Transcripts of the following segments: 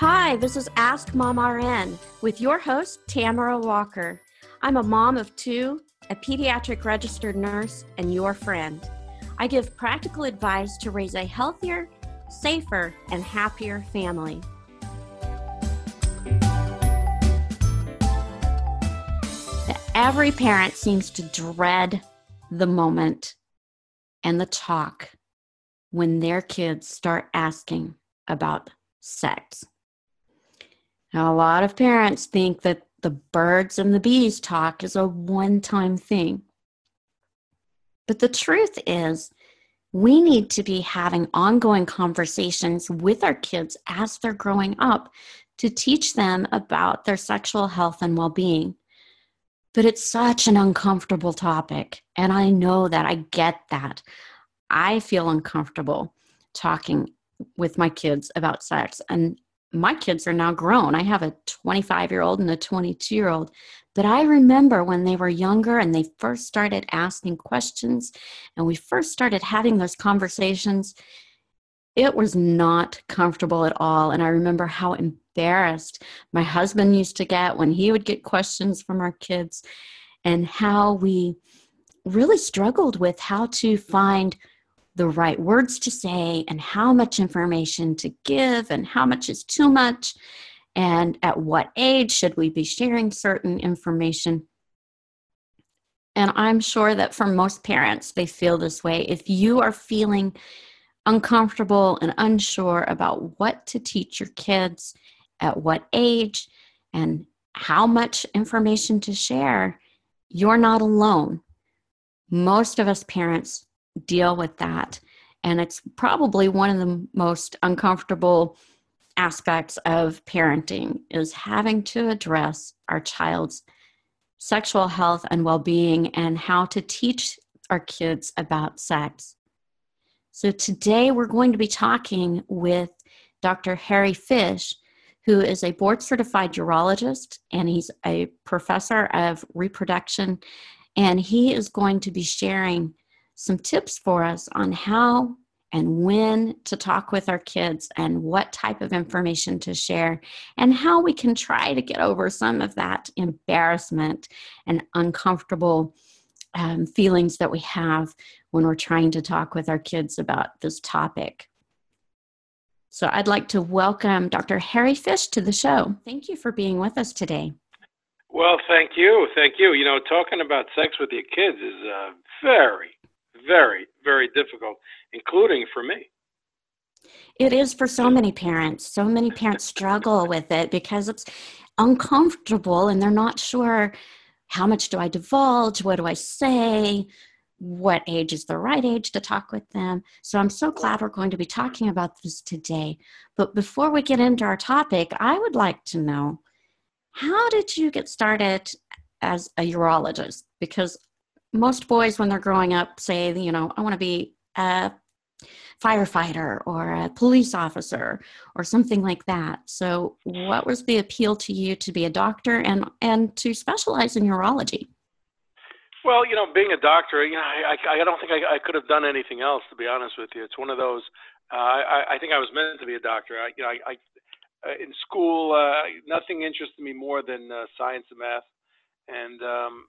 Hi, this is Ask Mom RN with your host, Tamara Walker. I'm a mom of two, a pediatric registered nurse, and your friend. I give practical advice to raise a healthier, safer, and happier family. Every parent seems to dread the moment and the talk when their kids start asking about sex. Now, a lot of parents think that the birds and the bees talk is a one time thing. But the truth is, we need to be having ongoing conversations with our kids as they're growing up to teach them about their sexual health and well being. But it's such an uncomfortable topic. And I know that. I get that. I feel uncomfortable talking with my kids about sex. And my kids are now grown. I have a 25 year old and a 22 year old. But I remember when they were younger and they first started asking questions and we first started having those conversations, it was not comfortable at all. And I remember how embarrassed my husband used to get when he would get questions from our kids and how we really struggled with how to find the right words to say and how much information to give and how much is too much and at what age should we be sharing certain information. And i'm sure that for most parents they feel this way. If you are feeling uncomfortable and unsure about what to teach your kids at what age and how much information to share you're not alone. Most of us parents deal with that. And it's probably one of the most uncomfortable aspects of parenting is having to address our child's sexual health and well-being and how to teach our kids about sex. So today we're going to be talking with Dr. Harry Fisch, who is a board certified urologist and he's a professor of reproduction and he is going to be sharing some tips for us on how and when to talk with our kids and what type of information to share and how we can try to get over some of that embarrassment and uncomfortable um, feelings that we have when we're trying to talk with our kids about this topic. So I'd like to welcome Dr. Harry Fisch to the show. Thank you for being with us today. Well, thank you. Thank you. You know, talking about sex with your kids is uh, very, very, very difficult, including for me. It is for so many parents. So many parents struggle with it because it's uncomfortable and they're not sure how much do I divulge? What do I say? What age is the right age to talk with them? So I'm so glad we're going to be talking about this today. But before we get into our topic, I would like to know how did you get started as a urologist? Because most boys when they're growing up say you know i want to be a firefighter or a police officer or something like that. So what was the appeal to you to be a doctor and and to specialize in urology? Well you know being a doctor you know i i, I don't think I, I could have done anything else to be honest with you. It's one of those uh, I, I think I was meant to be a doctor. I, you know, I, I uh, in school, uh, nothing interested me more than uh, science and math, and um,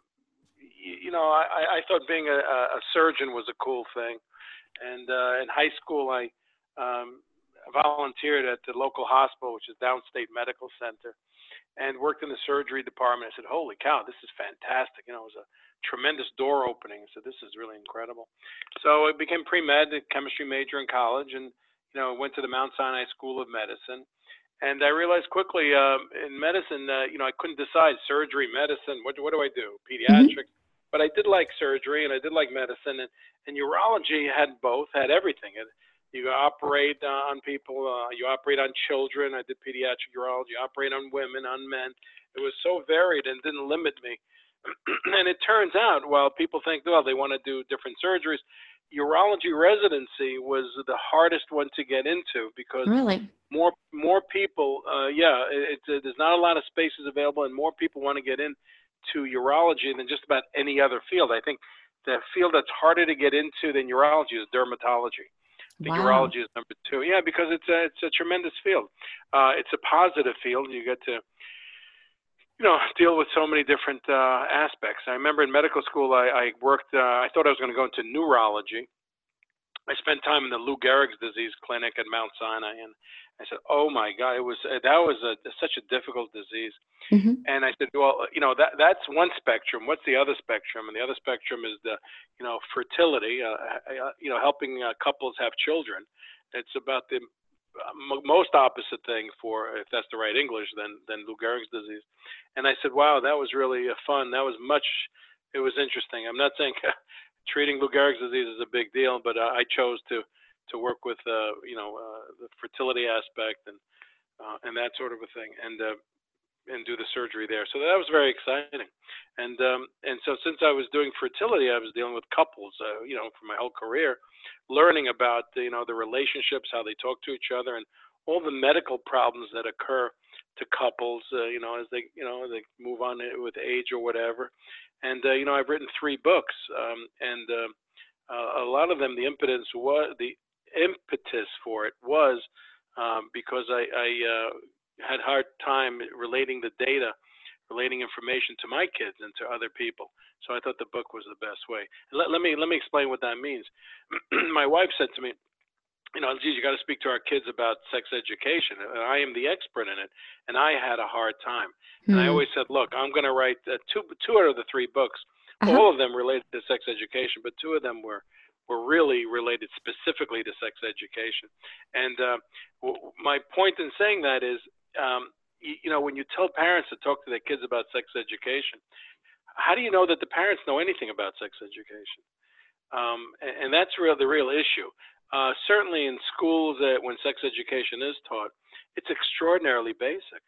you know, I, I thought being a, a surgeon was a cool thing. And uh, in high school, I um, volunteered at the local hospital, which is Downstate Medical Center, and worked in the surgery department. I said, "Holy cow, this is fantastic!" You know, it was a tremendous door opening. So this is really incredible. So I became pre med, chemistry major in college, and you know, went to the Mount Sinai School of Medicine. And I realized quickly um, in medicine, uh, you know, I couldn't decide surgery, medicine. What, what do I do? Pediatrics. Mm-hmm but I did like surgery and I did like medicine, and, and urology had both, had everything. It, you operate uh, on people, uh, you operate on children. I did pediatric urology. You operate on women, on men. It was so varied and didn't limit me. and it turns out, while people think, well, they want to do different surgeries, urology residency was the hardest one to get into because really more more people, uh, yeah, it, it, there's not a lot of spaces available, and more people want to get in to urology than just about any other field. I think the field that's harder to get into than urology is dermatology. The wow. urology is number two. Yeah, because it's a it's a tremendous field. Uh, it's a positive field. You get to you know deal with so many different uh, aspects. I remember in medical school I, I worked. Uh, I thought I was going to go into neurology. I spent time in the Lou Gehrig's disease clinic at Mount Sinai, and I said, "Oh my God, it was uh, that was a, such a difficult disease." Mm-hmm. And I said, "Well, you know that that's one spectrum. What's the other spectrum?" And the other spectrum is the, you know, fertility. Uh, uh, you know, helping uh, couples have children. It's about the most opposite thing for, if that's the right English, than than Lou Gehrig's disease. And I said, "Wow, that was really uh, fun. That was much. It was interesting. I'm not saying treating Lou Gehrig's disease is a big deal, but I chose to." to work with uh, you know uh, the fertility aspect and uh, and that sort of a thing and uh, and do the surgery there. So that was very exciting. And um, and so since I was doing fertility, I was dealing with couples, uh, you know, for my whole career, learning about you know the relationships, how they talk to each other, and all the medical problems that occur to couples, uh, you know, as they you know they move on with age or whatever. And uh, you know, I've written three books, um, and uh, uh, a lot of them, the impetus was the impetus for it was um, because I, I uh, had hard time relating the data, relating information to my kids and to other people. So I thought the book was the best way. Let, let me let me explain what that means. my wife said to me, you know, geez, you got to speak to our kids about sex education. And I am the expert in it, and I had a hard time. Mm. And I hmm. always said, look, I'm going to write uh, two two out of the three books, uh-huh. all of them related to sex education, but two of them were were really related specifically to sex education. And uh, w- my point in saying that is, um, you, you know, when you tell parents to talk to their kids about sex education, how do you know that the parents know anything about sex education? Um, and, and, that's real the real issue. Uh, certainly in schools, uh, when sex education is taught, it's extraordinarily basic.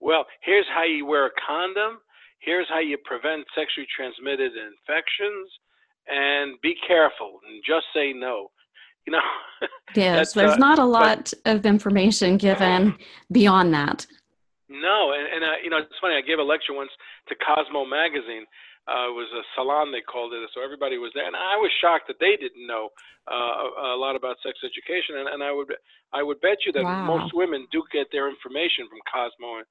Well, here's how you wear a condom. Here's how you prevent sexually transmitted infections and be careful and just say no. You know. yes, there's uh, not a lot but, of information given beyond that. No, and, and uh, you know it's funny. I gave a lecture once to Cosmo magazine. Uh, it was a salon they called it, so everybody was there, and I was shocked that they didn't know uh, a lot about sex education. And, and I would I would bet you that wow. most women do get their information from Cosmo and,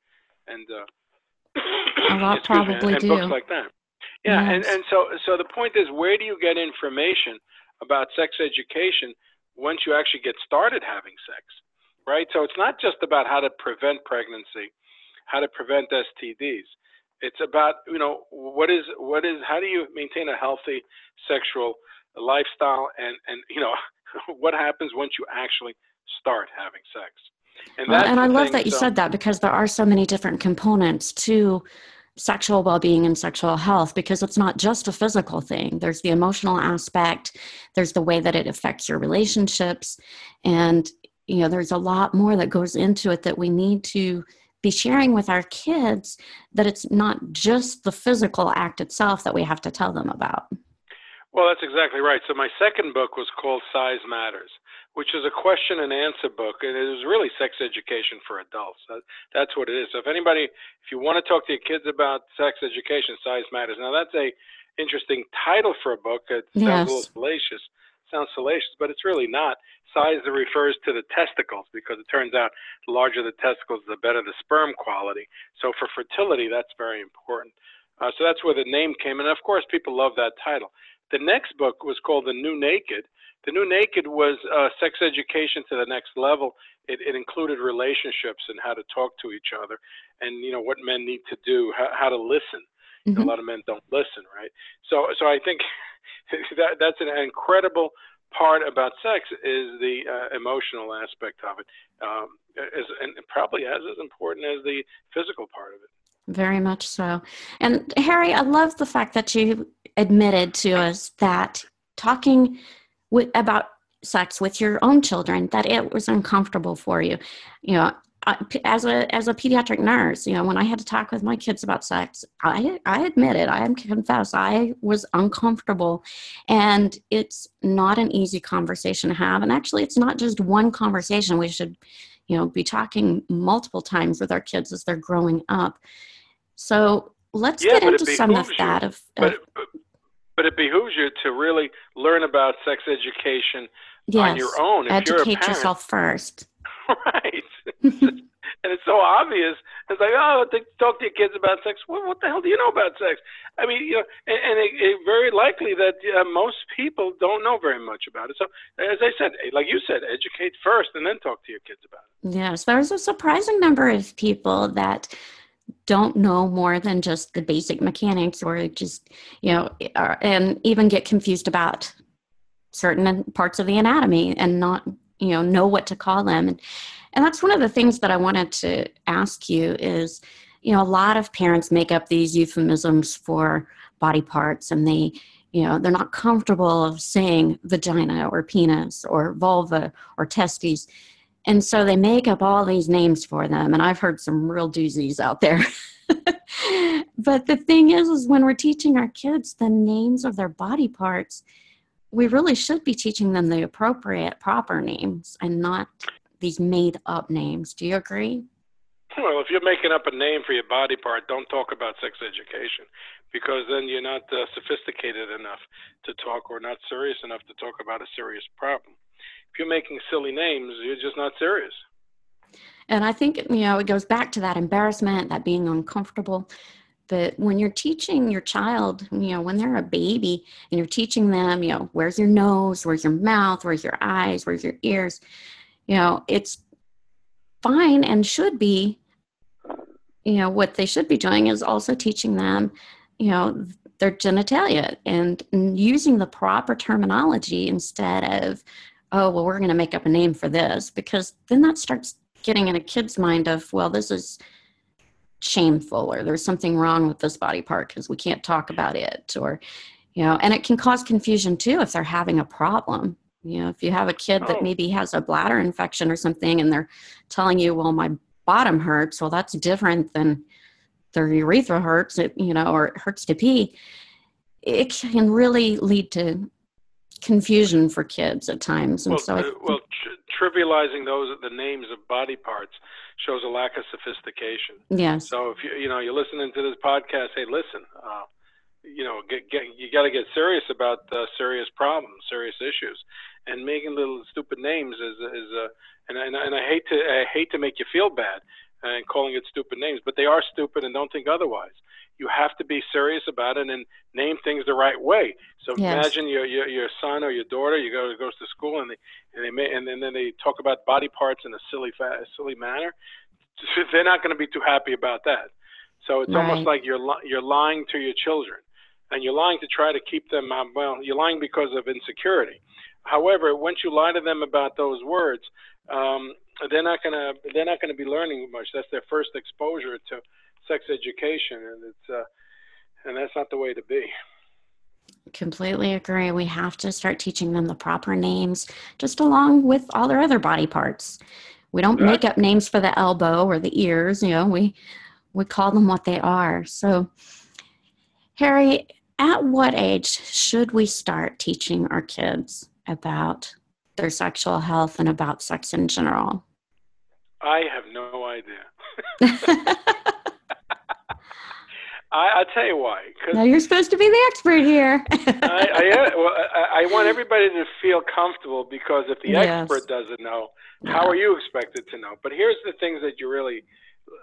and uh, a lot probably me, and, do. books like that. Yeah, yes. and, and so so the point is, where do you get information about sex education once you actually get started having sex, right? So it's not just about how to prevent pregnancy, how to prevent STDs. It's about you know what is what is how do you maintain a healthy sexual lifestyle and and you know what happens once you actually start having sex. And, well, and I love that you so, said that because there are so many different components to sexual well-being and sexual health because it's not just a physical thing. There's the emotional aspect there's the way that it affects your relationships and you know there's a lot more that goes into it that we need to be sharing with our kids that it's not just the physical act itself that we have to tell them about. Well that's exactly right. So my second book was called size matters which is a question and answer book, and it is really sex education for adults. That, that's what it is. So if anybody, if you want to talk to your kids about sex education, size matters. Now that's a interesting title for a book. It sounds yes. a little salacious. Sounds salacious, but it's really not. Size refers to the testicles because it turns out the larger the testicles, the better the sperm quality. So for fertility, that's very important. Uh, so that's where the name came, and of course, people love that title. The next book was called The New Naked, the New Naked was uh, sex education to the next level. It, it, included relationships and how to talk to each other, and you know what men need to do, how, how to listen. Mm-hmm. A lot of men don't listen, right? So, so I think that that's an incredible part about sex is the uh, emotional aspect of it, um, is, and probably as as important as the physical part of it. Very much so. And Harry, I love the fact that you admitted to us that talking with, about sex with your own children that it was uncomfortable for you. You know as a as a pediatric nurse you know when i had to talk with my kids about sex i i admit it i confess i was uncomfortable. And it's not an easy conversation to have. And actually it's not just one conversation. We should you know be talking multiple times with our kids as they're growing up. So let's yeah, get into some of that of, but, but it behooves you to really learn about sex education yes. on your own. If Educate parent, yourself first. right. and it's so obvious. It's like, oh, talk to your kids about sex. What, what the hell do you know about sex? I mean, you know, and, and it, it very likely that uh, most people don't know very much about it. So, as I said, like you said, educate first and then talk to your kids about it. Yes, there's a surprising number of people that don't know more than just the basic mechanics or just, you know, uh, and even get confused about certain parts of the anatomy and not, you know, know what to call them. And, and that's one of the things that I wanted to ask you is, you know, a lot of parents make up these euphemisms for body parts and they, you know, they're not comfortable of saying vagina or penis or vulva or testes. And so they make up all these names for them. And I've heard some real doozies out there. but the thing is, is when we're teaching our kids the names of their body parts, we really should be teaching them the appropriate, proper names and not these made up names. Do you agree? Well, if you're making up a name for your body part, don't talk about sex education because then you're not uh, sophisticated enough to talk or not serious enough to talk about a serious problem. If you're making silly names, you're just not serious. And I think, you know, it goes back to that embarrassment, that being uncomfortable. But when you're teaching your child, you know, when they're a baby and you're teaching them, you know, where's your nose, where's your mouth, where's your eyes, where's your ears, you know, it's fine and should be, you know, what they should be doing is also teaching them, you know, their genitalia and, and using the proper terminology instead of, oh, well, we're going to make up a name for this, because then that starts getting in a kid's mind of, well, this is shameful or there's something wrong with this body part because we can't talk about it or, you know, and it can cause confusion too if they're having a problem you know, if you have a kid that maybe has a bladder infection or something and they're telling you, well, my bottom hurts, well, that's different than their urethra hurts, it, you know, or it hurts to pee. It can really lead to confusion for kids at times. And well, so, uh, well, tr- trivializing those the names of body parts shows a lack of sophistication. Yes. So if you you know you're listening to this podcast, hey, listen, uh, you know, get, get you got to get serious about uh, serious problems, serious issues, and making little stupid names is is uh, and, and and I hate to I hate to make you feel bad and calling it stupid names, but they are stupid and don't think otherwise. You have to be serious about it and name things the right way. So yes. imagine your, your your son or your daughter, you go goes to school and they and they may, and, then they talk about body parts in a silly fa- silly manner. They're not going to be too happy about that. So it's right. almost like you're li- you're lying to your children and you're lying to try to keep them um, well you're lying because of insecurity however once you lie to them about those words um, they're not going to they're not going to be learning much that's their first exposure to sex education and it's uh, and that's not the way to be. Completely agree. We have to start teaching them the proper names just along with all their other body parts. We don't make up names for the elbow or the ears you know we we call them what they are. So Harry, at what age should we start teaching our kids about their sexual health and about sex in general? I have no idea. I, will tell you why. Cause you're supposed to be the expert here. I, I, well, I, I, want everybody to feel comfortable because if the yes. expert doesn't know, yeah. how are you expected to know? But here's the things that you really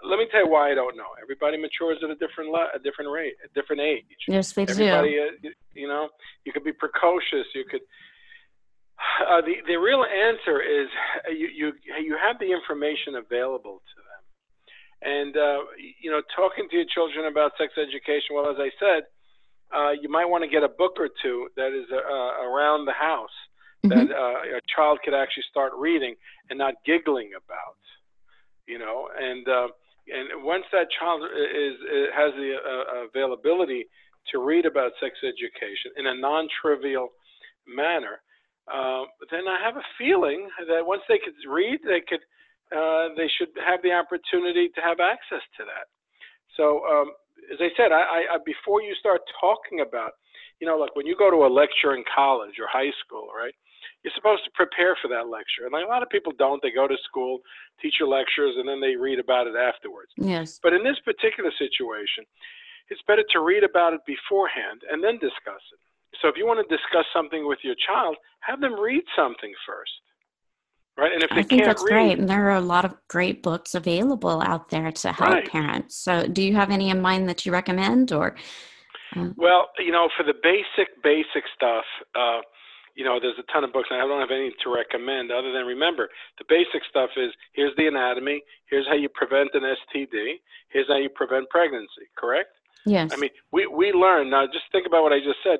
let me tell you why I don't know. Everybody matures at a different le- a different rate, a different age. Yes, they Everybody, do. Uh, you know, you could be precocious. You could. Uh, the the real answer is uh, you you you have the information available to and uh, you know, talking to your children about sex education. Well, as I said, uh, you might want to get a book or two that is uh, around the house mm-hmm. that uh, a child could actually start reading and not giggling about you know, and uh, and once that child is, is has the uh, availability to read about sex education in a non-trivial manner, uh, then I have a feeling that once they could read, they could uh, they should have the opportunity to have access to that. So, um, as I said, I, I, before you start talking about, you know, like when you go to a lecture in college or high school, right? you're supposed to prepare for that lecture. And like a lot of people don't. They go to school, teach your lectures, and then they read about it afterwards. Yes. But in this particular situation, it's better to read about it beforehand and then discuss it. So if you want to discuss something with your child, have them read something first. Right. And if they I think can't that's read, great. And there are a lot of great books available out there to help Right. parents. So, do you have any in mind that you recommend or? Well, you know, for the basic, basic stuff, uh, you know, there's a ton of books, and I don't have any to recommend other than remember the basic stuff is here's the anatomy, here's how you prevent an STD, here's how you prevent pregnancy, correct? Yes. I mean, we, we learn, now just think about what I just said.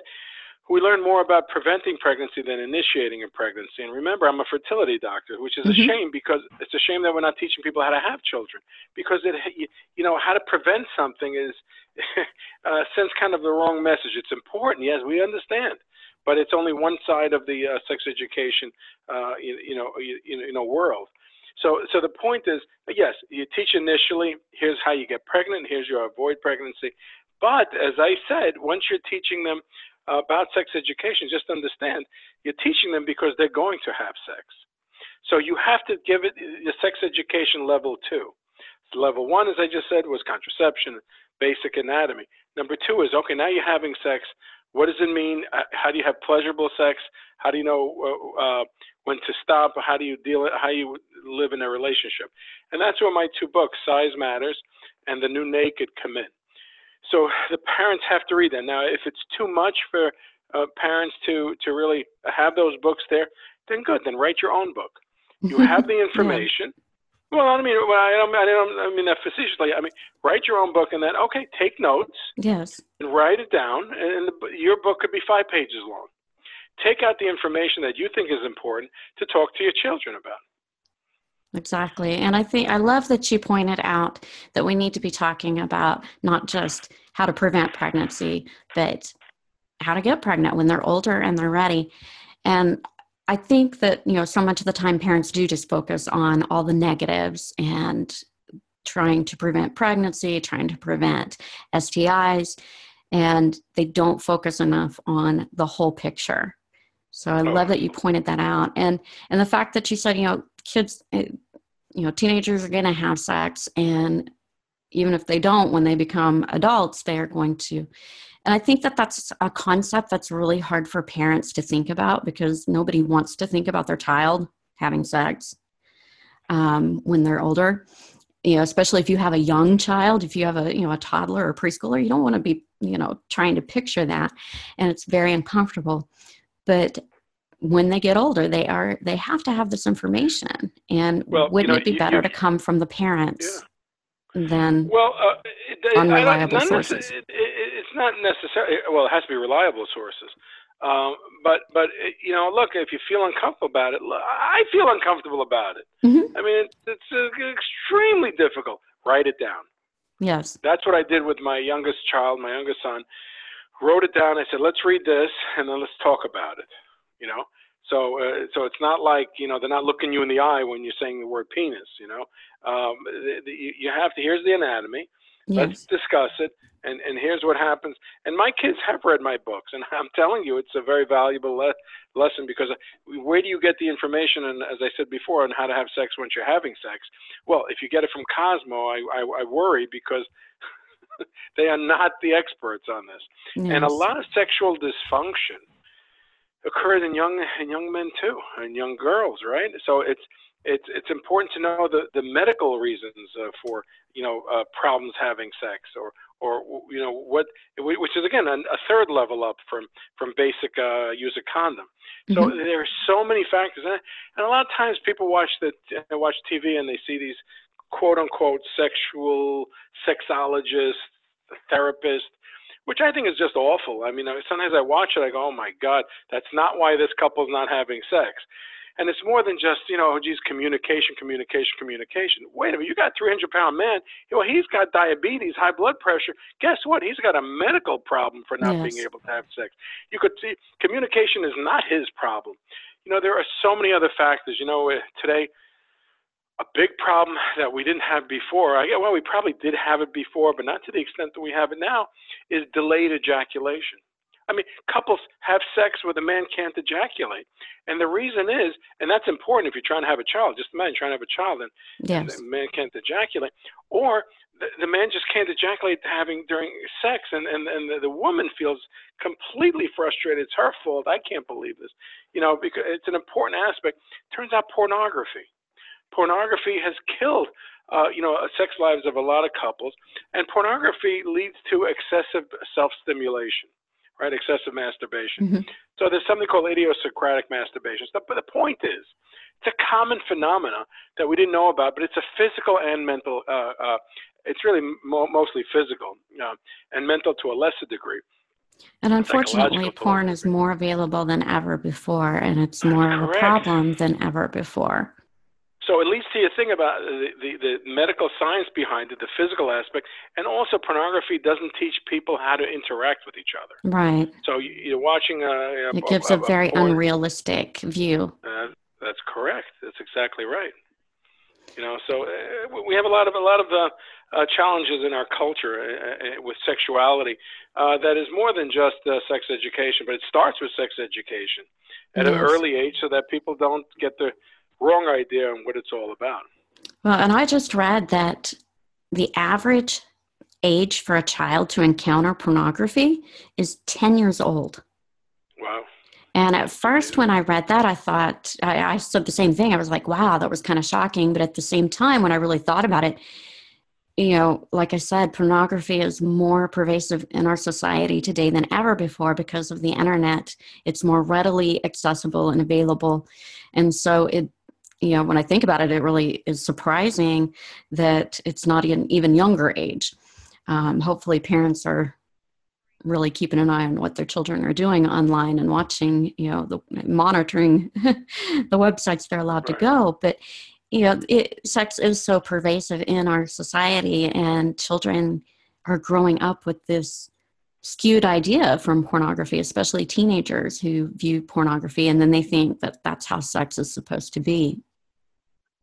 We learn more about preventing pregnancy than initiating a pregnancy. And remember, I'm a fertility doctor, which is Mhm. a shame because it's a shame that we're not teaching people how to have children. Because it, you, know, how to prevent something is uh, sends kind of the wrong message. It's important, yes, we understand, but it's only one side of the uh, sex education, uh, you, you know, you, you know, world. So, so the point is, yes, you teach initially. Here's how you get pregnant. Here's your avoid pregnancy. But as I said, once you're teaching them uh, about sex education, just understand you're teaching them because they're going to have sex. So you have to give it the sex education level two. So level one, as I just said, was contraception, basic anatomy. Number two is okay. Now you're having sex. What does it mean? Uh, How do you have pleasurable sex? How do you know uh, uh, when to stop? How do you deal? How you live in a relationship? And that's where my two books, Size Matters and The New Naked, come in. So the parents have to read that. Now, if it's too much for uh, parents to to really have those books there, then good. Then write your own book. You have the Yeah. information. Well, I mean, well, I don't, I don't, I mean that facetiously. I mean, write your own book, and then okay, take notes Yes. and write it down, and the, your book could be five pages long. Take out the information that you think is important to talk to your children about. Exactly. And I think I love that you pointed out that we need to be talking about not just how to prevent pregnancy, but how to get pregnant when they're older and they're ready. And I think that, you know, so much of the time parents do just focus on all the negatives and trying to prevent pregnancy, trying to prevent STIs, and they don't focus enough on the whole picture. So I Oh. love that you pointed that out. And and the fact that you said, you know, kids eh, you know, teenagers are going to have sex and even if they don't when they become adults, they are going to and I think that that's a concept that's really hard for parents to think about because nobody wants to think about their child having sex um, when they're older. You know, especially if you have a young child, if you have a you know a toddler or preschooler, you don't want to be you know trying to picture that, and it's very uncomfortable. But when they get older, they are they have to have this information, and Well, wouldn't know, it be you- better you- to come from the parents than Well, uh, it, it- I Unreliable sources. It, it, it's not necessarily Well, it has to be reliable sources. Um, but but you know, look, if you feel uncomfortable about it, I feel uncomfortable about it. Mhm. I mean, it's, it's uh, extremely difficult. Write it down. yes, That's what I did with my youngest child, my youngest son. Wrote it down. I said, "Let's read this, and then let's talk about it." You know, so uh, so it's not like you know they're not looking you in the eye when you're saying the word penis. You know, um, the, the, you have to. Here's the anatomy. Let's discuss it. And and here's what happens. And my kids have read my books, and I'm telling you, it's a very valuable le- lesson because where do you get the information? And as I said before, on how to have sex once you're having sex. Well, if you get it from Cosmo, I I, I worry because they are not the experts on this. And a lot of sexual dysfunction occurs in young in young men too, and young girls, right? So it's it's it's important to know the the medical reasons uh, for you know uh, problems having sex, or or you know what, which is again a, a third level up from from basic uh, use of condom. So Mhm. there are so many factors, and, and a lot of times people watch the uh, watch TV and they see these quote unquote sexual sexologists, therapists which I think is just awful. I mean, sometimes I watch it, I go, oh my God, that's not why this couple's not having sex. And it's more than just, you know, oh, geez, communication, communication, communication. Wait a minute, you got a 300 pound man. Well, he's got diabetes, high blood pressure. Guess what? He's got a medical problem for not being able to have sex. You could see communication is not his problem. You know, there are so many other factors. You know, uh, today, a big problem that we didn't have before, I, well, we probably did have it before, but not to the extent that we have it now, is delayed ejaculation. I mean, couples have sex where the man can't ejaculate. And the reason is, and that's important if you're trying to have a child, just imagine trying to have a child and, and the man can't ejaculate, or the, the man just can't ejaculate having during sex, and and and the, the woman feels completely frustrated. It's her fault. I can't believe this, you know, because it's an important aspect. Turns out pornography, pornography has killed. Uh, you know, sex lives of a lot of couples, and pornography leads to excessive self-stimulation, right? Excessive masturbation. Mm-hmm. So there's something called idiosyncratic masturbation. So, but the point is, it's a common phenomena that we didn't know about, but it's a physical and mental uh, uh, it's really mo- mostly physical uh, and mental to a lesser degree. And unfortunately, porn is more available than ever before, and it's more of a problem than ever before. So it leads to your thing about the, the, the, medical science behind it, the physical aspect, and also pornography doesn't teach people how to interact with each other. Right. So you, are watching a. It gives a, a, a very porn. unrealistic view. Uh, that's correct. That's exactly right. You know, so uh, we have a lot of a lot of uh, uh, challenges in our culture uh, uh, with sexuality uh, that is more than just sex education, but it starts with sex education at yes. an early age so that people don't get the wrong idea on what it's all about. Well, and I just read that the average age for a child to encounter pornography is 10 years old. Wow. And at first, when I read that, I thought, I, I said the same thing. I was like, wow, that was kind of shocking. But at the same time, when I really thought about it, you know, like I said, pornography is more pervasive in our society today than ever before because of the internet. It's more readily accessible and available. And so it, you know, when I think about it, it really is surprising that it's not an even younger age. Um, hopefully, parents are really keeping an eye on what their children are doing online and watching, you know, the monitoring the websites they're allowed right. to go. But you know, it, sex is so pervasive in our society, and children are growing up with this skewed idea from pornography, especially teenagers who view pornography and then they think that that's how sex is supposed to be.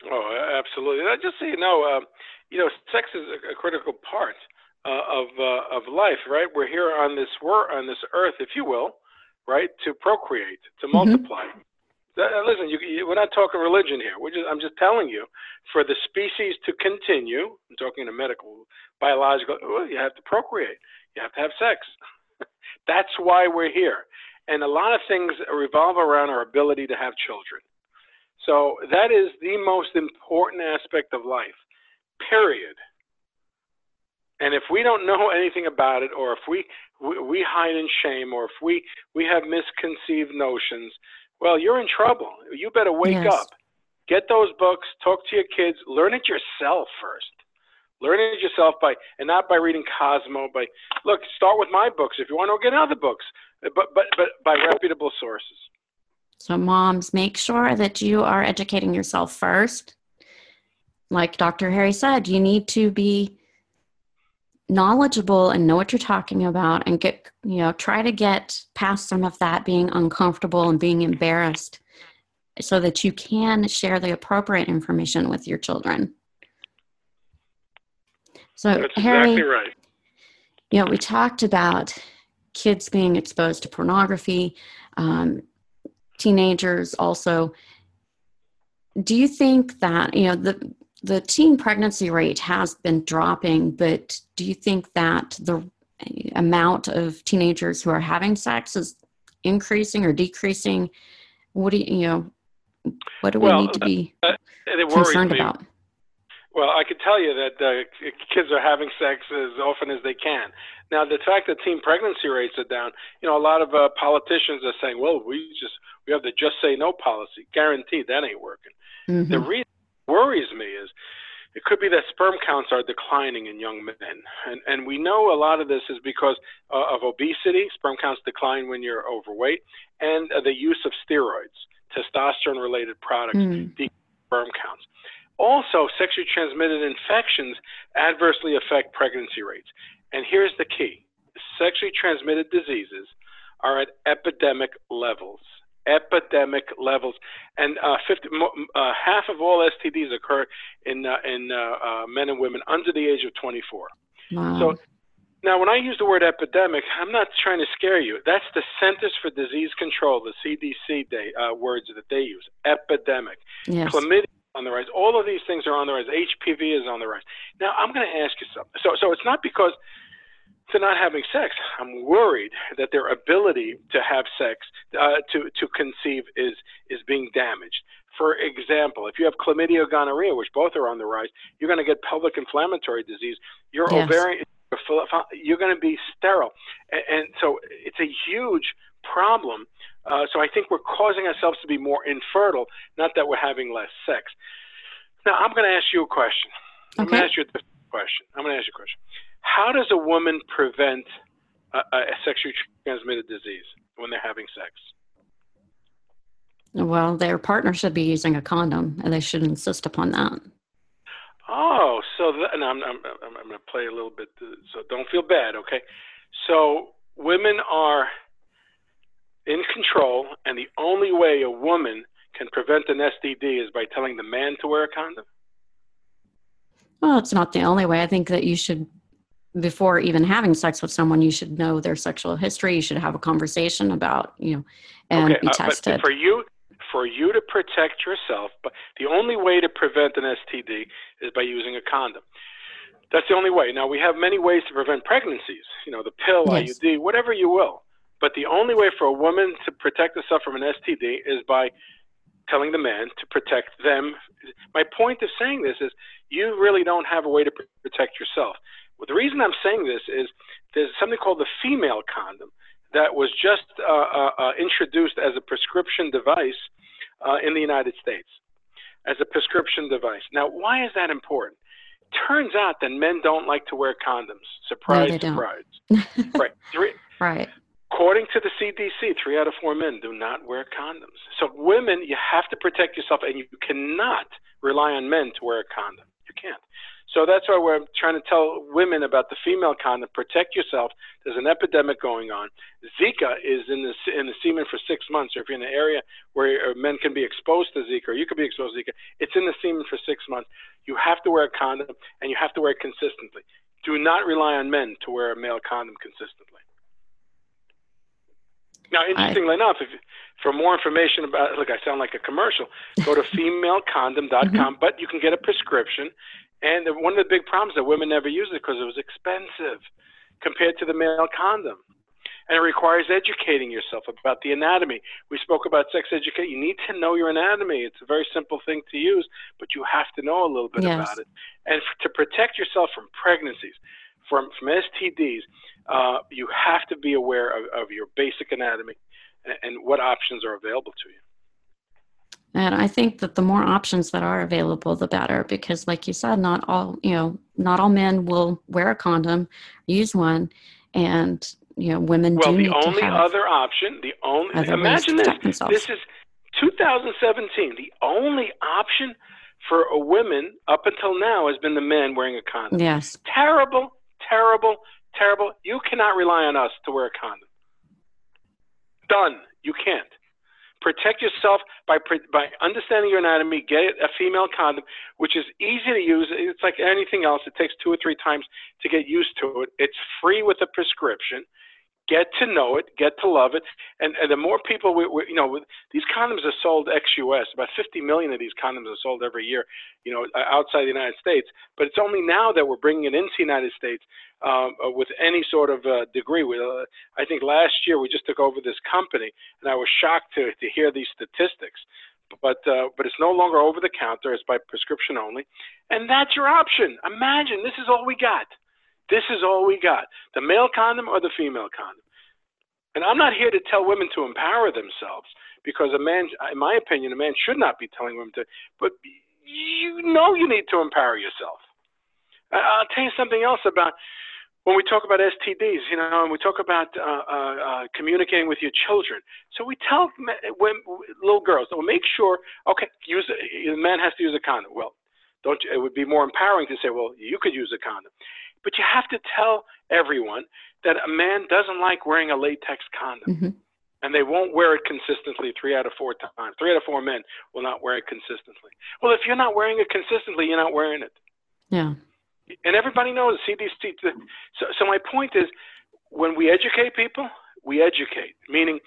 Oh, absolutely. And I Just so you know, uh, you know, sex is a, a critical part uh, of uh, of life, right? We're here on this world, on this earth, if you will, right, to procreate, to mm-hmm. multiply. Mm-hmm. Uh, listen, you, you, we're not talking religion here. We're just, I'm just telling you, for the species to continue, I'm talking to medical, biological, well, you have to procreate. You have to have sex. That's why we're here. And a lot of things revolve around our ability to have children. So that is the most important aspect of life, period. And if we don't know anything about it, or if we, we, we hide in shame, or if we, we have misconceived notions, well, you're in trouble. You better wake yes. up. Get those books, talk to your kids, learn it yourself first. Learn it yourself by and not by reading Cosmo. By look, start with my books if you want to get other books, but but but by reputable sources. So, moms, make sure that you are educating yourself first. Like Dr. Harry said, you need to be knowledgeable and know what you're talking about and get you know try to get past some of that being uncomfortable and being embarrassed so that you can share the appropriate information with your children so That's harry exactly right. you know we talked about kids being exposed to pornography um, teenagers also do you think that you know the the teen pregnancy rate has been dropping, but do you think that the amount of teenagers who are having sex is increasing or decreasing? What do you, you know, what do we well, need to be uh, concerned me. about? Well, I could tell you that uh, kids are having sex as often as they can. Now, the fact that teen pregnancy rates are down, you know, a lot of uh, politicians are saying, "Well, we just we have the just say no policy." Guaranteed, that ain't working. Mm-hmm. The reason worries me is it could be that sperm counts are declining in young men. And, and we know a lot of this is because uh, of obesity. Sperm counts decline when you're overweight, and uh, the use of steroids, testosterone related products, mm. sperm counts. Also, sexually transmitted infections adversely affect pregnancy rates. And here's the key sexually transmitted diseases are at epidemic levels epidemic levels, and uh, 50, uh, half of all STDs occur in uh, in uh, uh, men and women under the age of 24. Wow. So now, when I use the word epidemic, I'm not trying to scare you. That's the Centers for Disease Control, the CDC day, uh, words that they use. Epidemic. Yes. Chlamydia on the rise. All of these things are on the rise. HPV is on the rise. Now, I'm going to ask you something. So, so it's not because they're not having sex. I'm worried that their ability to have sex, uh, to to conceive, is is being damaged. For example, if you have chlamydia gonorrhea, which both are on the rise, you're going to get pelvic inflammatory disease. Your yes. ovarian, you're going to be sterile, and, and so it's a huge problem. Uh, so I think we're causing ourselves to be more infertile, not that we're having less sex. Now I'm going to ask you a question. I'm going to ask you a question. I'm going to ask you a question. How does a woman prevent a, a sexually transmitted disease when they're having sex? Well, their partner should be using a condom, and they should insist upon that. Oh, so that, and I'm, I'm, I'm, I'm going to play a little bit, uh, so don't feel bad, okay? So women are in control, and the only way a woman can prevent an STD is by telling the man to wear a condom? Well, it's not the only way. I think that you should, before even having sex with someone, you should know their sexual history. You should have a conversation about, you know, and okay, be tested. Uh, but for you, for you to protect yourself, but the only way to prevent an STD is by using a condom. That's the only way. Now we have many ways to prevent pregnancies. You know, the pill, yes. IUD, whatever you will. But the only way for a woman to protect herself from an STD is by telling the man to protect them. My point of saying this is you really don't have a way to protect yourself. Well, the reason I'm saying this is there's something called the female condom that was just uh, uh, uh, introduced as a prescription device uh, in the United States, as a prescription device. Now, why is that important? Turns out that men don't like to wear condoms. Surprise, no, surprise. right. Three, right. According to the CDC, three out of four men do not wear condoms. So, women, you have to protect yourself, and you cannot rely on men to wear a condom. You can't. So that's why we're trying to tell women about the female condom. Protect yourself. There's an epidemic going on. Zika is in the in the semen for six months. Or if you're in an area where men can be exposed to Zika, or you could be exposed to Zika, it's in the semen for six months. You have to wear a condom, and you have to wear it consistently. Do not rely on men to wear a male condom consistently. Now, interestingly I... enough, if for more information about, look, I sound like a commercial. Go to femalecondom.com, mm-hmm. but you can get a prescription and one of the big problems that women never use it because it was expensive compared to the male condom. And it requires educating yourself about the anatomy. We spoke about sex education. You need to know your anatomy. It's a very simple thing to use, but you have to know a little bit yes. about it. And f- to protect yourself from pregnancies, from, from STDs, uh, you have to be aware of, of your basic anatomy and, and what options are available to you. And I think that the more options that are available, the better, because, like you said, not all you know, not all men will wear a condom, use one, and you know, women do well, do the need only other option, the only imagine this. This is 2017. The only option for a woman up until now has been the men wearing a condom. Yes. Terrible, terrible, terrible. You cannot rely on us to wear a condom. Done. You can't. Protect yourself by by understanding your anatomy. Get a female condom, which is easy to use. It's like anything else. It takes two or three times to get used to it. It's free with a prescription get to know it, get to love it, and, and the more people we, we you know, these condoms are sold ex-US. About 50 million of these condoms are sold every year, you know, outside the United States. But it's only now that we're bringing it into the United States um, uh, with any sort of uh, degree. We, uh, I think last year we just took over this company, and I was shocked to to hear these statistics. But uh, but it's no longer over the counter; it's by prescription only, and that's your option. Imagine this is all we got. This is all we got the male condom or the female condom. And I'm not here to tell women to empower themselves because a man, in my opinion, a man should not be telling women to, but you know you need to empower yourself. I'll tell you something else about when we talk about STDs, you know, and we talk about uh, uh, uh, communicating with your children. So we tell when, little girls, well, make sure, okay, use a, man has to use a condom. Well, don't it would be more empowering to say, well, you could use a condom. But you have to tell everyone that a man doesn't like wearing a latex condom. Mm-hmm. And they won't wear it consistently three out of four times. Three out of four men will not wear it consistently. Well, if you're not wearing it consistently, you're not wearing it. Yeah. And everybody knows CDC. So, so my point is, when we educate people, we educate. Meaning,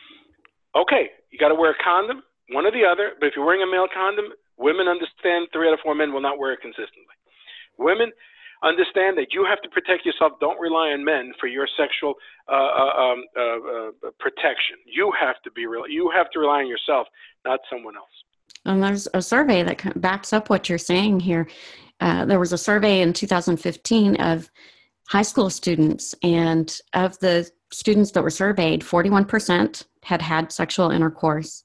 okay, you got to wear a condom, one or the other. But if you're wearing a male condom, Women understand three out of four men will not wear it consistently. Women understand that you have to protect yourself. Don't rely on men for your sexual uh, uh, um, uh, uh, protection. You have to be real. You have to rely on yourself, not someone else. And there's a survey that backs up what you're saying here. Uh, there was a survey in 2015 of high school students, and of the students that were surveyed, 41% had had sexual intercourse.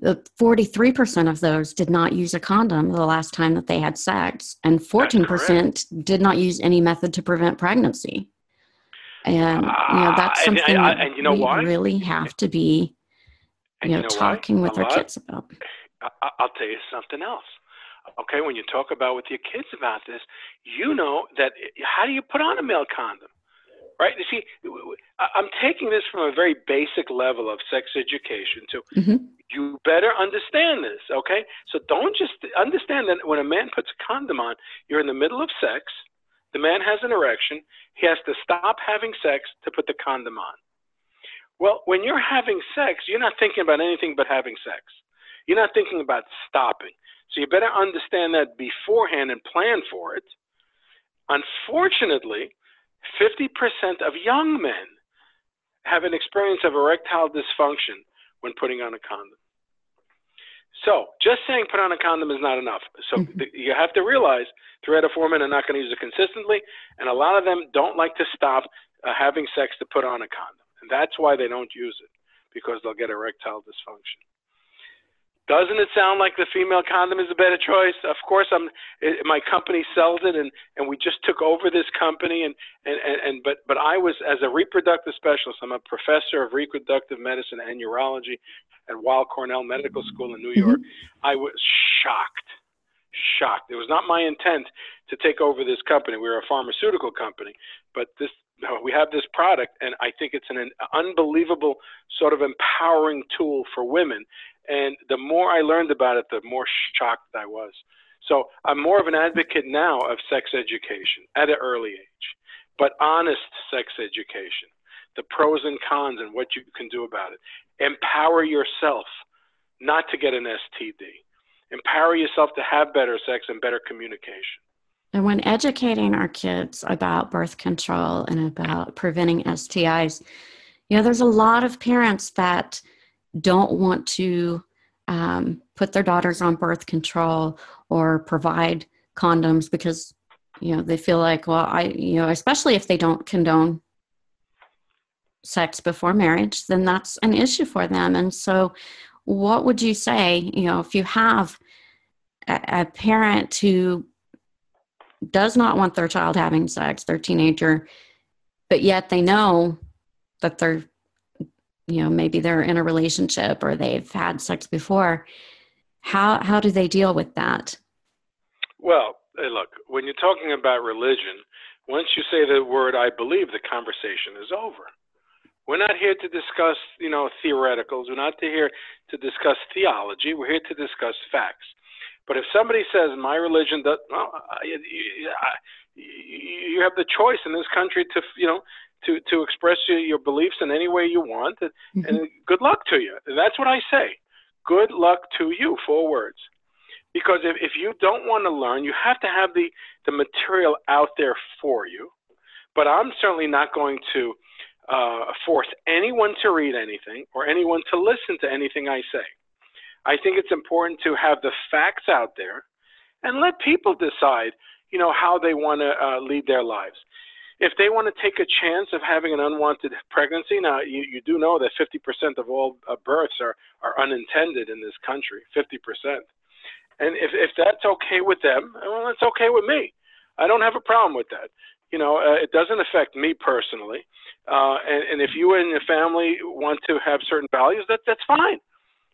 The 43% of those did not use a condom the last time that they had sex, and 14% did not use any method to prevent pregnancy. And you know that's uh, something and, and, and you know we why? really have to be, you know, you know talking why? with our kids about. I'll tell you something else okay, when you talk about with your kids about this, you know that how do you put on a male condom? Right? You see, I'm taking this from a very basic level of sex education to mm-hmm. You better understand this, okay? So don't just understand that when a man puts a condom on, you're in the middle of sex, the man has an erection, he has to stop having sex to put the condom on. Well, when you're having sex, you're not thinking about anything but having sex. You're not thinking about stopping. So you better understand that beforehand and plan for it. Unfortunately, 50% of young men have an experience of erectile dysfunction when putting on a condom. So, just saying put on a condom is not enough. So, mm-hmm. you have to realize three out of four men are not going to use it consistently, and a lot of them don't like to stop uh, having sex to put on a condom. And that's why they don't use it, because they'll get erectile dysfunction. Doesn't it sound like the female condom is a better choice? Of course, I'm. It, my company sells it, and and we just took over this company, and and and, and but but I was as a reproductive specialist. I'm a professor of reproductive medicine and urology at Weill Cornell Medical School in New York. Mm-hmm. I was shocked, shocked. It was not my intent to take over this company. We were a pharmaceutical company, but this we have this product, and I think it's an, an unbelievable sort of empowering tool for women. And the more I learned about it, the more shocked I was. So I'm more of an advocate now of sex education at an early age, but honest sex education, the pros and cons and what you can do about it. Empower yourself not to get an STD. Empower yourself to have better sex and better communication. And when educating our kids about birth control and about preventing STIs, you know, there's a lot of parents that don't want to um, put their daughters on birth control or provide condoms because you know they feel like well i you know especially if they don't condone sex before marriage then that's an issue for them. And so what would you say you know if you have a, a parent who does not want their child having sex their teenager but yet they know that they're you know maybe they're in a relationship or they've had sex before how how do they deal with that? Well hey, look when you're talking about religion once you say the word i believe the conversation is over we're not here to discuss you know theoreticals we're not here to discuss theology we're here to discuss facts but if somebody says my religion does well, you, you have the choice in this country to you know to to express your, your beliefs in any way you want, and, mm-hmm. and good luck to you. And That's what I say. Good luck to you. Four words. Because if, if you don't want to learn, you have to have the, the material out there for you. But I'm certainly not going to uh, force anyone to read anything or anyone to listen to anything I say. I think it's important to have the facts out there and let people decide, you know, how they want to uh, lead their lives if they want to take a chance of having an unwanted pregnancy, now you, you do know that 50% of all uh, births are, are unintended in this country, 50%. And if, if that's okay with them, well, that's okay with me. I don't have a problem with that. You know, uh, it doesn't affect me personally. Uh, and, and if you and your family want to have certain values, that, that's fine.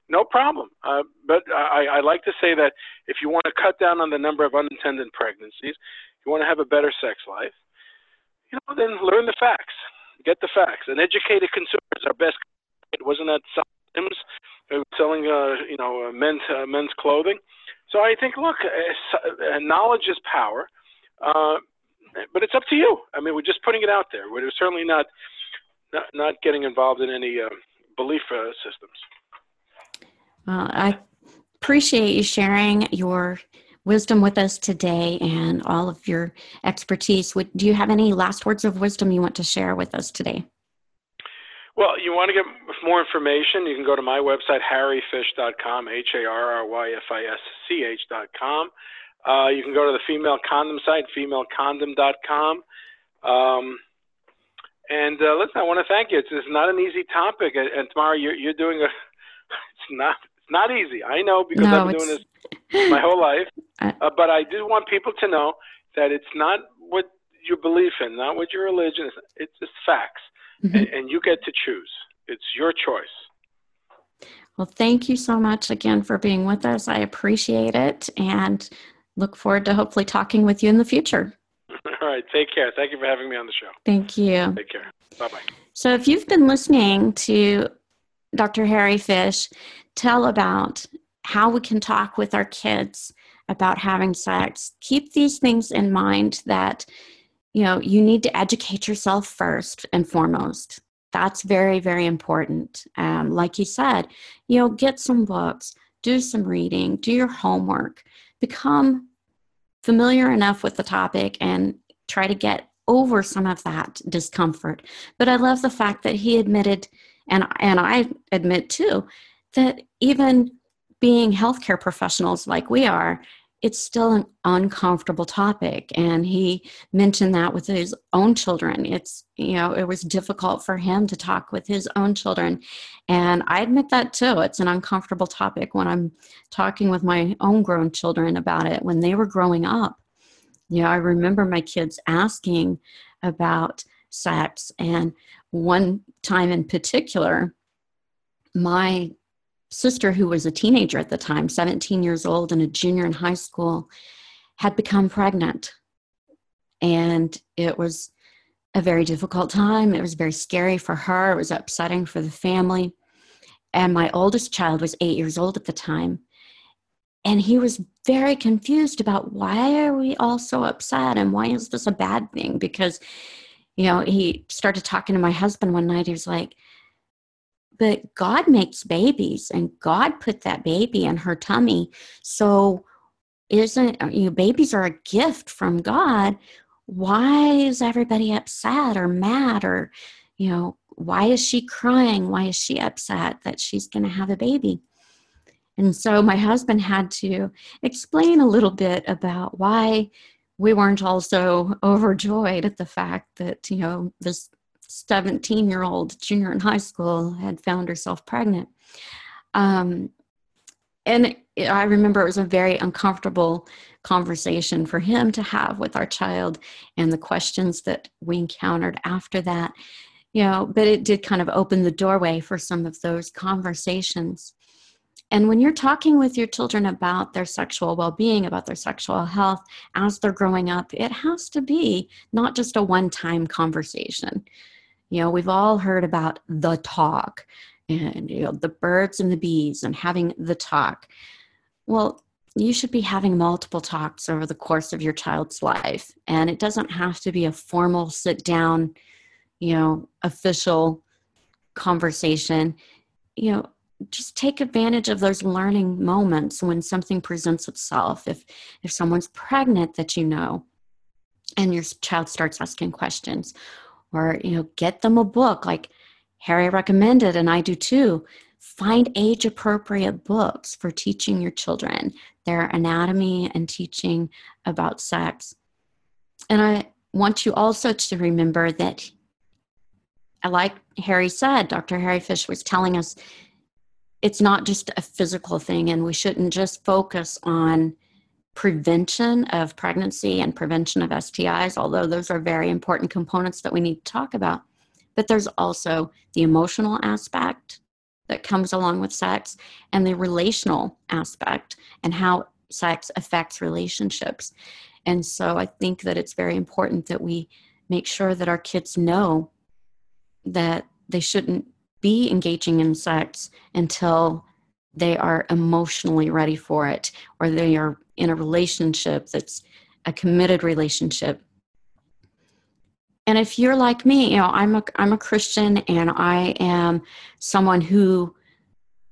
No problem. Uh, but I, I like to say that if you want to cut down on the number of unintended pregnancies, you want to have a better sex life, you know, then learn the facts, get the facts. An educated consumer is our best. It wasn't that Syms selling, uh, you know, uh, men's uh, men's clothing. So I think, look, uh, uh, knowledge is power, uh, but it's up to you. I mean, we're just putting it out there. We're certainly not not, not getting involved in any uh, belief uh, systems. Well, I appreciate you sharing your wisdom with us today and all of your expertise. Would, do you have any last words of wisdom you want to share with us today? Well, you want to get more information, you can go to my website, harryfisch.com, H A R R Y F I S C H.com. Uh, you can go to the female condom site, femalecondom.com. Um, and uh, listen, I want to thank you. It's, it's not an easy topic, and, and Tamara, you're, you're doing a. It's not. It's not easy. I know because no, I've been doing this my whole life. Uh, but I do want people to know that it's not what you believe in, not what your religion is. It's just facts mm-hmm. and, and you get to choose. It's your choice. Well, thank you so much again for being with us. I appreciate it and look forward to hopefully talking with you in the future. All right. Take care. Thank you for having me on the show. Thank you. Take care. Bye bye. So, if you've been listening to Dr. Harry Fisch tell about how we can talk with our kids about having sex, keep these things in mind that you know you need to educate yourself first and foremost that's very very important um, like you said you know get some books do some reading do your homework become familiar enough with the topic and try to get over some of that discomfort. But i love the fact that he admitted and and i admit too that even being healthcare professionals like we are it's still an uncomfortable topic and he mentioned that with his own children. It's you know it was difficult for him to talk with his own children and i admit that too. It's an uncomfortable topic when i'm talking with my own grown children about it. When they were growing up you know i remember my kids asking about sex and one time in particular my sister, who was a teenager at the time, 17 years old and a junior in high school, had become pregnant. And it was a very difficult time. It was very scary for her, it was upsetting for the family. And my oldest child was eight years old at the time. And he was very confused about why are we all so upset and why is this a bad thing? Because, you know, he started talking to my husband one night. He was like, but God makes babies and God put that baby in her tummy. So isn't uh, you know babies are a gift from God. Why is everybody upset or mad or you know why is she crying? Why is she upset that she's going to have a baby? And so my husband had to explain a little bit about why we weren't also overjoyed at the fact that, you know, this 17 year old junior in high school had found herself pregnant. Um, and I remember it was a very uncomfortable conversation for him to have with our child and the questions that we encountered after that. You know, but it did kind of open the doorway for some of those conversations. And when you're talking with your children about their sexual well being, about their sexual health as they're growing up, it has to be not just a one time conversation. You know, we've all heard about the talk and, you know, the birds and the bees and having the talk. Well, you should be having multiple talks over the course of your child's life. And it doesn't have to be a formal sit down, you know, official conversation. You know, just take advantage of those learning moments when something presents itself. If if someone's pregnant that you know and your child starts asking questions or you know get them a book like harry recommended and i do too. Find age appropriate books for teaching your children their anatomy and teaching about sex. And i want you also to remember that like harry said dr harry Fisch was telling us it's not just a physical thing and we shouldn't just focus on prevention of pregnancy and prevention of STIs, although those are very important components that we need to talk about. But there's also the emotional aspect that comes along with sex and the relational aspect and how sex affects relationships. And so I think that it's very important that we make sure that our kids know that they shouldn't be engaging in sex until they are emotionally ready for it or they are in a relationship that's a committed relationship. And if you're like me you know i'm a i'm a christian and i am someone who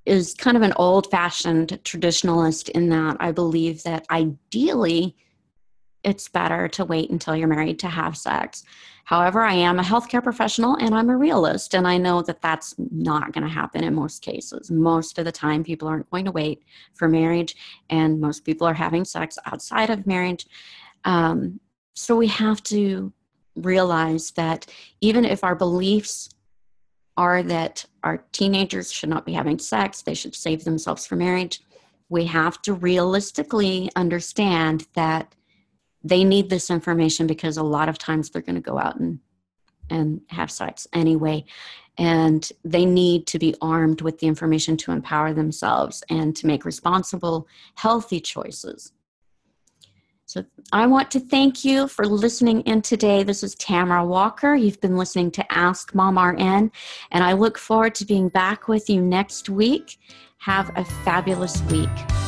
is kind of an old fashioned traditionalist in that I believe that ideally it's better to wait until you're married to have sex. However, I am a healthcare professional and I'm a realist, and I know that that's not going to happen in most cases. Most of the time, people aren't going to wait for marriage, and most people are having sex outside of marriage. Um, so we have to realize that even if our beliefs are that our teenagers should not be having sex, they should save themselves for marriage, we have to realistically understand that they need this information because a lot of times they're going to go out and and have sex anyway and they need to be armed with the information to empower themselves and to make responsible healthy choices so I want to thank you for listening in today. This is Tamara Walker. You've been listening to Ask Mom RN, and I look forward to being back with you next week. Have a fabulous week.